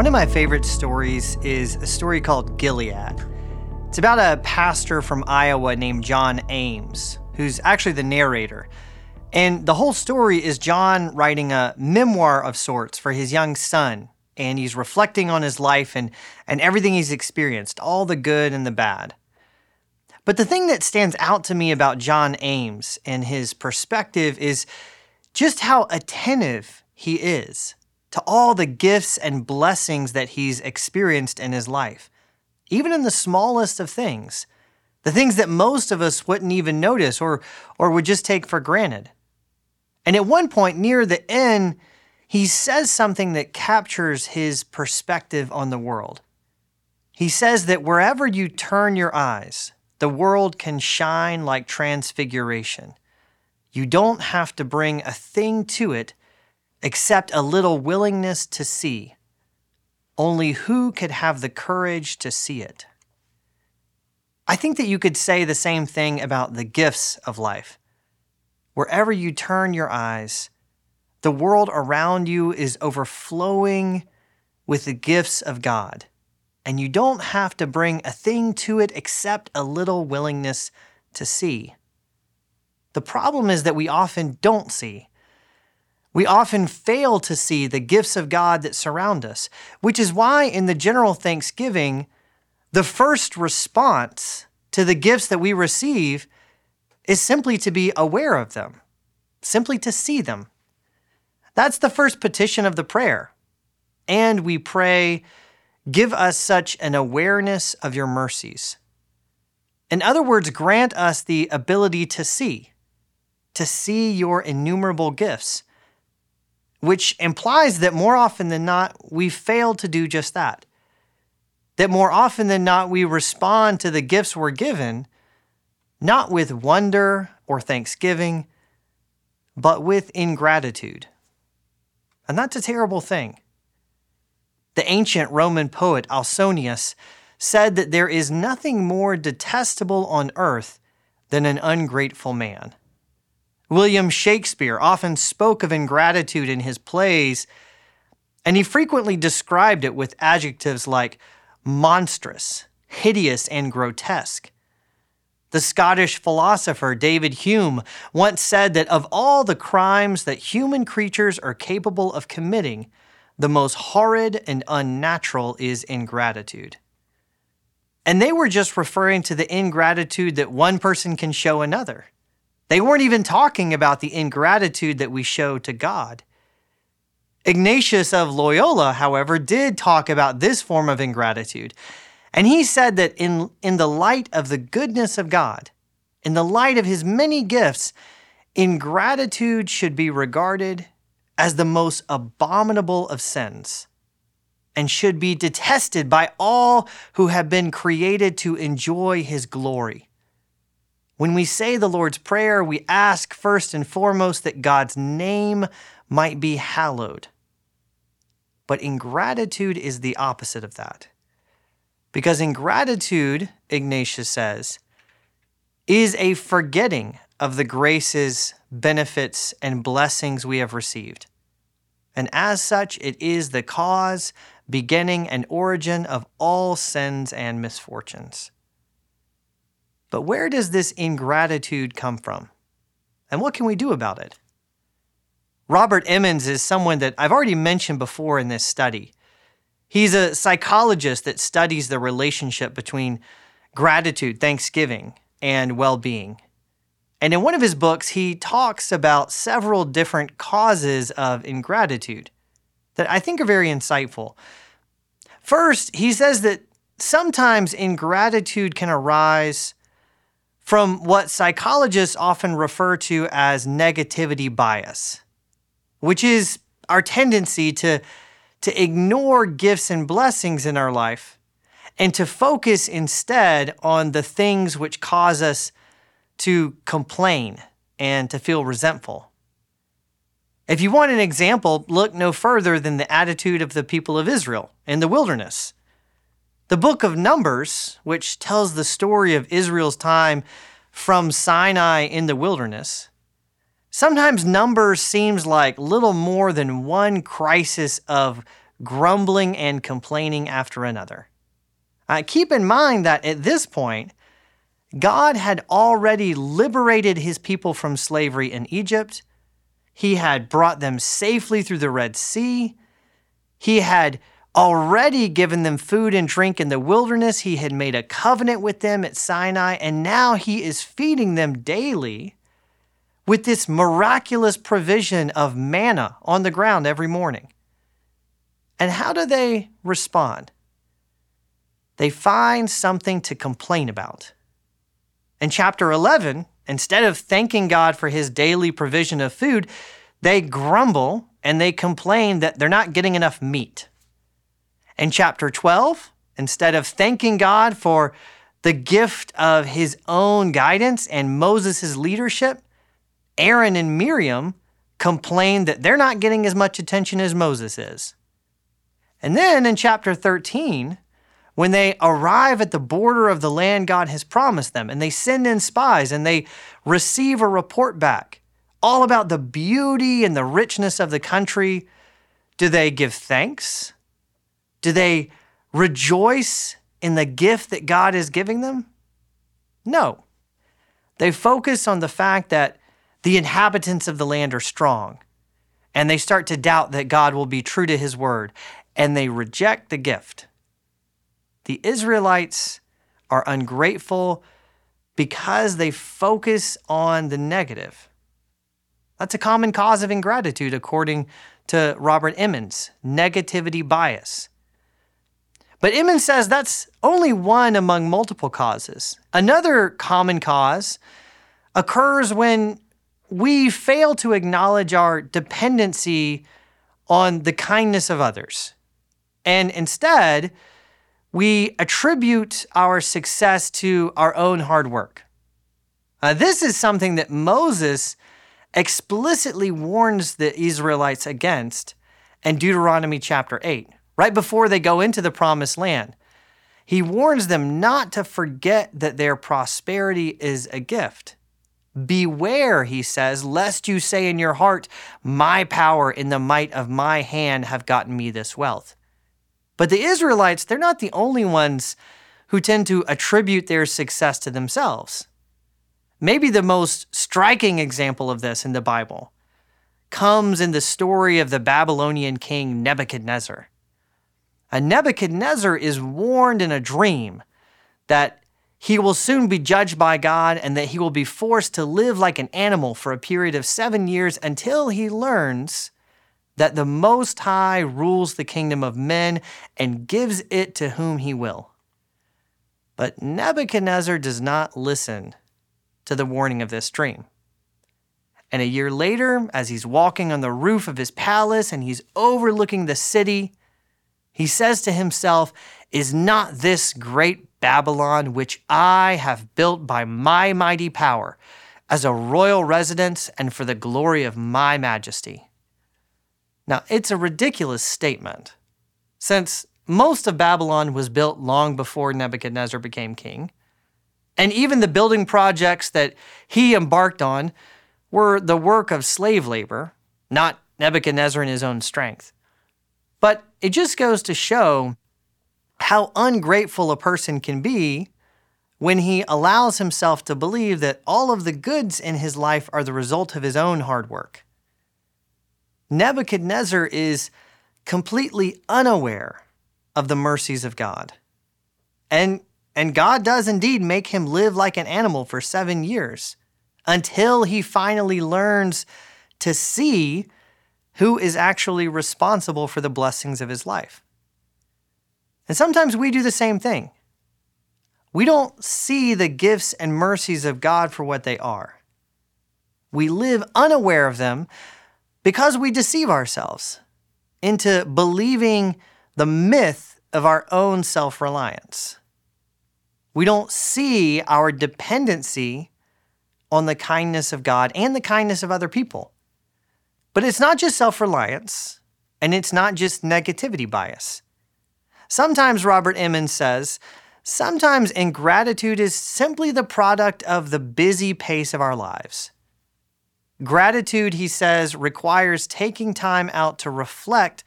One of my favorite stories is a story called Gilead. It's about a pastor from Iowa named John Ames, who's actually the narrator. And the whole story is John writing a memoir of sorts for his young son. And he's reflecting on his life and, and everything he's experienced, all the good and the bad. But the thing that stands out to me about John Ames and his perspective is just how attentive he is to all the gifts and blessings that he's experienced in his life, even in the smallest of things, the things that most of us wouldn't even notice or, or would just take for granted. And at one point near the end, he says something that captures his perspective on the world. He says that wherever you turn your eyes, the world can shine like transfiguration. You don't have to bring a thing to it except a little willingness to see. Only who could have the courage to see it? I think that you could say the same thing about the gifts of life. Wherever you turn your eyes, the world around you is overflowing with the gifts of God, and you don't have to bring a thing to it except a little willingness to see. The problem is that we often don't see. We often fail to see the gifts of God that surround us, which is why in the general thanksgiving, the first response to the gifts that we receive is simply to be aware of them, simply to see them. That's the first petition of the prayer. And we pray, Give us such an awareness of your mercies. In other words, grant us the ability to see, to see your innumerable gifts which implies that more often than not, we fail to do just that. That more often than not, we respond to the gifts we're given not with wonder or thanksgiving, but with ingratitude. And that's a terrible thing. The ancient Roman poet Ausonius said that there is nothing more detestable on earth than an ungrateful man. William Shakespeare often spoke of ingratitude in his plays, and he frequently described it with adjectives like monstrous, hideous, and grotesque. The Scottish philosopher David Hume once said that of all the crimes that human creatures are capable of committing, the most horrid and unnatural is ingratitude. And they were just referring to the ingratitude that one person can show another. They weren't even talking about the ingratitude that we show to God. Ignatius of Loyola, however, did talk about this form of ingratitude. And he said that in, in the light of the goodness of God, in the light of his many gifts, ingratitude should be regarded as the most abominable of sins and should be detested by all who have been created to enjoy his glory. When we say the Lord's Prayer, we ask first and foremost that God's name might be hallowed. But ingratitude is the opposite of that. Because ingratitude, Ignatius says, is a forgetting of the graces, benefits, and blessings we have received. And as such, it is the cause, beginning, and origin of all sins and misfortunes. But where does this ingratitude come from? And what can we do about it? Robert Emmons is someone that I've already mentioned before in this study. He's a psychologist that studies the relationship between gratitude, thanksgiving, and well being. And in one of his books, he talks about several different causes of ingratitude that I think are very insightful. First, he says that sometimes ingratitude can arise from what psychologists often refer to as negativity bias, which is our tendency to, to ignore gifts and blessings in our life and to focus instead on the things which cause us to complain and to feel resentful. If you want an example, look no further than the attitude of the people of Israel in the wilderness. The book of Numbers, which tells the story of Israel's time from Sinai in the wilderness, sometimes Numbers seems like little more than one crisis of grumbling and complaining after another. Uh, keep in mind that at this point, God had already liberated his people from slavery in Egypt. He had brought them safely through the Red Sea. He had already given them food and drink in the wilderness. He had made a covenant with them at Sinai, and now he is feeding them daily with this miraculous provision of manna on the ground every morning. And how do they respond? They find something to complain about. In chapter 11, instead of thanking God for his daily provision of food, they grumble and they complain that they're not getting enough meat. In chapter 12, instead of thanking God for the gift of his own guidance and Moses' leadership, Aaron and Miriam complain that they're not getting as much attention as Moses is. And then in chapter 13, when they arrive at the border of the land God has promised them and they send in spies and they receive a report back all about the beauty and the richness of the country, do they give thanks? Do they rejoice in the gift that God is giving them? No. They focus on the fact that the inhabitants of the land are strong, and they start to doubt that God will be true to his word, and they reject the gift. The Israelites are ungrateful because they focus on the negative. That's a common cause of ingratitude, according to Robert Emmons negativity bias. But Emmons says that's only one among multiple causes. Another common cause occurs when we fail to acknowledge our dependency on the kindness of others. And instead, we attribute our success to our own hard work. Uh, this is something that Moses explicitly warns the Israelites against in Deuteronomy chapter 8 right before they go into the promised land. He warns them not to forget that their prosperity is a gift. Beware, he says, lest you say in your heart, My power in the might of my hand have gotten me this wealth. But the Israelites, they're not the only ones who tend to attribute their success to themselves. Maybe the most striking example of this in the Bible comes in the story of the Babylonian king Nebuchadnezzar. And Nebuchadnezzar is warned in a dream that he will soon be judged by God and that he will be forced to live like an animal for a period of seven years until he learns that the Most High rules the kingdom of men and gives it to whom he will. But Nebuchadnezzar does not listen to the warning of this dream. And a year later, as he's walking on the roof of his palace and he's overlooking the city, he says to himself, Is not this great Babylon, which I have built by my mighty power, as a royal residence and for the glory of my majesty? Now, it's a ridiculous statement, since most of Babylon was built long before Nebuchadnezzar became king. And even the building projects that he embarked on were the work of slave labor, not Nebuchadnezzar in his own strength. But it just goes to show how ungrateful a person can be when he allows himself to believe that all of the goods in his life are the result of his own hard work. Nebuchadnezzar is completely unaware of the mercies of God. And, and God does indeed make him live like an animal for seven years until he finally learns to see who is actually responsible for the blessings of his life. And sometimes we do the same thing. We don't see the gifts and mercies of God for what they are. We live unaware of them because we deceive ourselves into believing the myth of our own self reliance. We don't see our dependency on the kindness of God and the kindness of other people. But it's not just self reliance, and it's not just negativity bias. Sometimes, Robert Emmons says, sometimes ingratitude is simply the product of the busy pace of our lives. Gratitude, he says, requires taking time out to reflect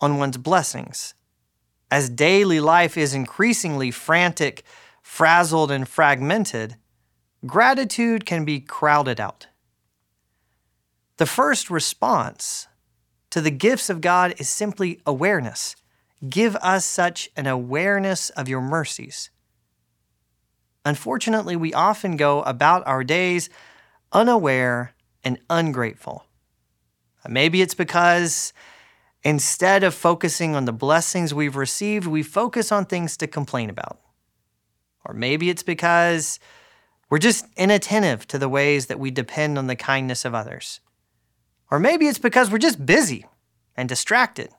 on one's blessings. As daily life is increasingly frantic, frazzled, and fragmented, gratitude can be crowded out. The first response to the gifts of God is simply awareness. Give us such an awareness of your mercies. Unfortunately, we often go about our days unaware and ungrateful. Maybe it's because instead of focusing on the blessings we've received, we focus on things to complain about. Or maybe it's because we're just inattentive to the ways that we depend on the kindness of others. Or maybe it's because we're just busy and distracted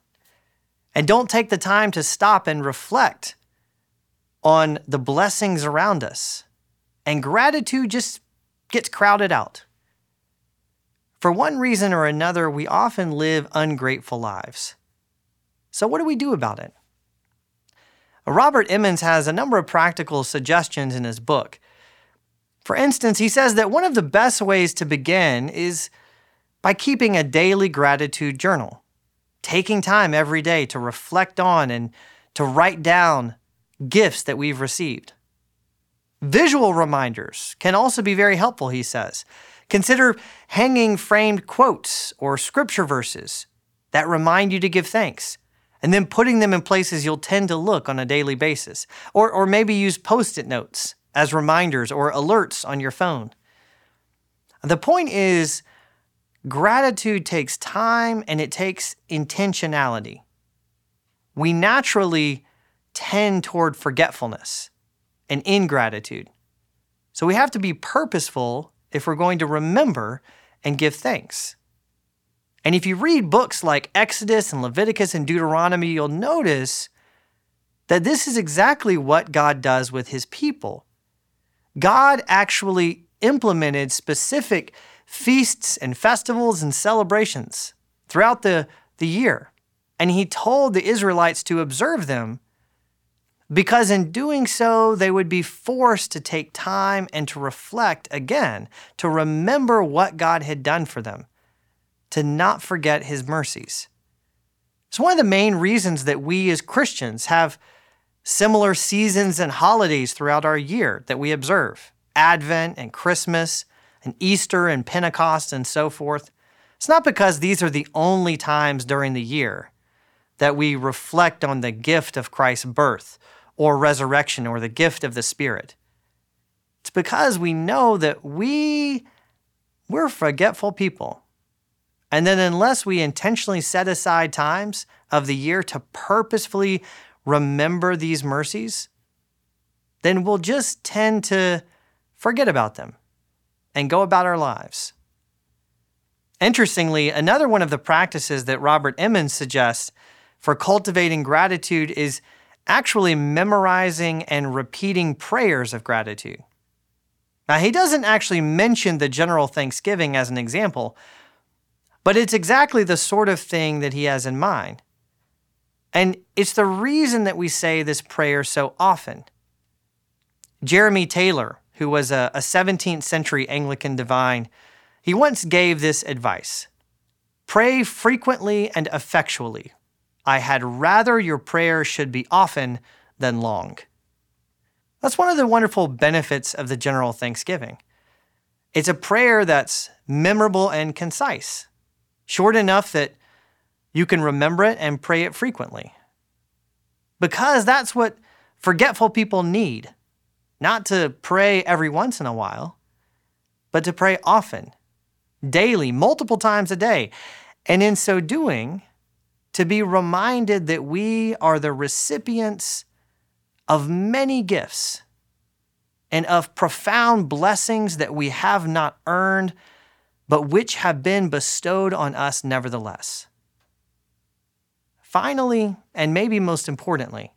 and don't take the time to stop and reflect on the blessings around us. And gratitude just gets crowded out. For one reason or another, we often live ungrateful lives. So, what do we do about it? Robert Emmons has a number of practical suggestions in his book. For instance, he says that one of the best ways to begin is by keeping a daily gratitude journal, taking time every day to reflect on and to write down gifts that we've received. Visual reminders can also be very helpful, he says. Consider hanging framed quotes or scripture verses that remind you to give thanks, and then putting them in places you'll tend to look on a daily basis. Or, or maybe use post it notes as reminders or alerts on your phone. The point is, Gratitude takes time and it takes intentionality. We naturally tend toward forgetfulness and ingratitude. So we have to be purposeful if we're going to remember and give thanks. And if you read books like Exodus and Leviticus and Deuteronomy, you'll notice that this is exactly what God does with his people. God actually implemented specific feasts and festivals and celebrations throughout the, the year. And he told the Israelites to observe them because in doing so, they would be forced to take time and to reflect again, to remember what God had done for them, to not forget his mercies. It's one of the main reasons that we as Christians have similar seasons and holidays throughout our year that we observe Advent and Christmas and Easter and Pentecost and so forth. It's not because these are the only times during the year that we reflect on the gift of Christ's birth or resurrection or the gift of the Spirit. It's because we know that we we're forgetful people. And then unless we intentionally set aside times of the year to purposefully remember these mercies, then we'll just tend to forget about them and go about our lives. Interestingly, another one of the practices that Robert Emmons suggests for cultivating gratitude is actually memorizing and repeating prayers of gratitude. Now, he doesn't actually mention the general thanksgiving as an example, but it's exactly the sort of thing that he has in mind. And it's the reason that we say this prayer so often. Jeremy Taylor, who was a, a 17th century Anglican divine, he once gave this advice Pray frequently and effectually. I had rather your prayers should be often than long. That's one of the wonderful benefits of the general thanksgiving. It's a prayer that's memorable and concise, short enough that you can remember it and pray it frequently. Because that's what forgetful people need not to pray every once in a while, but to pray often, daily, multiple times a day. And in so doing, to be reminded that we are the recipients of many gifts and of profound blessings that we have not earned, but which have been bestowed on us nevertheless. Finally, and maybe most importantly,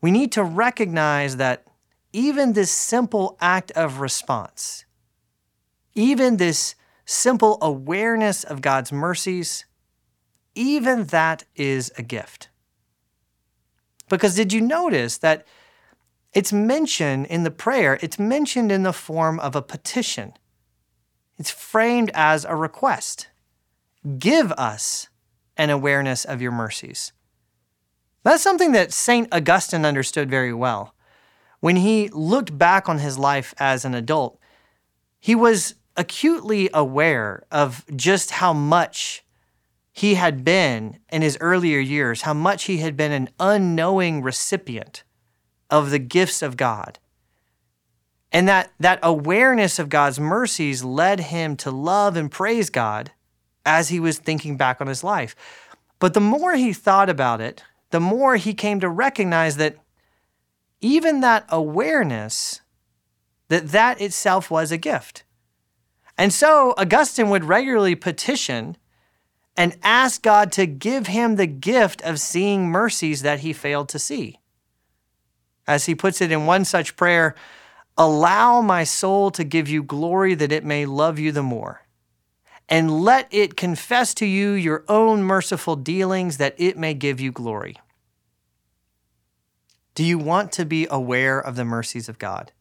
we need to recognize that even this simple act of response, even this simple awareness of God's mercies, even that is a gift. Because did you notice that it's mentioned in the prayer, it's mentioned in the form of a petition? It's framed as a request. Give us an awareness of your mercies. That's something that St. Augustine understood very well. When he looked back on his life as an adult, he was acutely aware of just how much he had been in his earlier years, how much he had been an unknowing recipient of the gifts of God. And that, that awareness of God's mercies led him to love and praise God as he was thinking back on his life. But the more he thought about it, the more he came to recognize that even that awareness, that that itself was a gift. And so Augustine would regularly petition and ask God to give him the gift of seeing mercies that he failed to see. As he puts it in one such prayer, allow my soul to give you glory that it may love you the more. And let it confess to you your own merciful dealings that it may give you glory. Do you want to be aware of the mercies of God?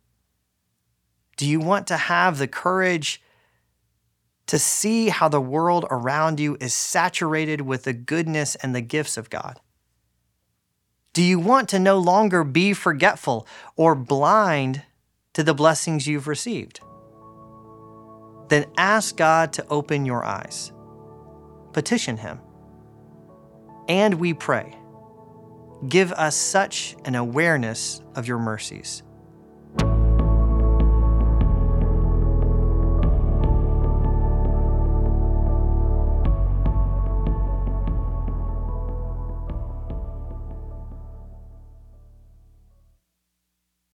Do you want to have the courage to see how the world around you is saturated with the goodness and the gifts of God? Do you want to no longer be forgetful or blind to the blessings you've received? Then ask God to open your eyes. Petition Him. And we pray, give us such an awareness of your mercies.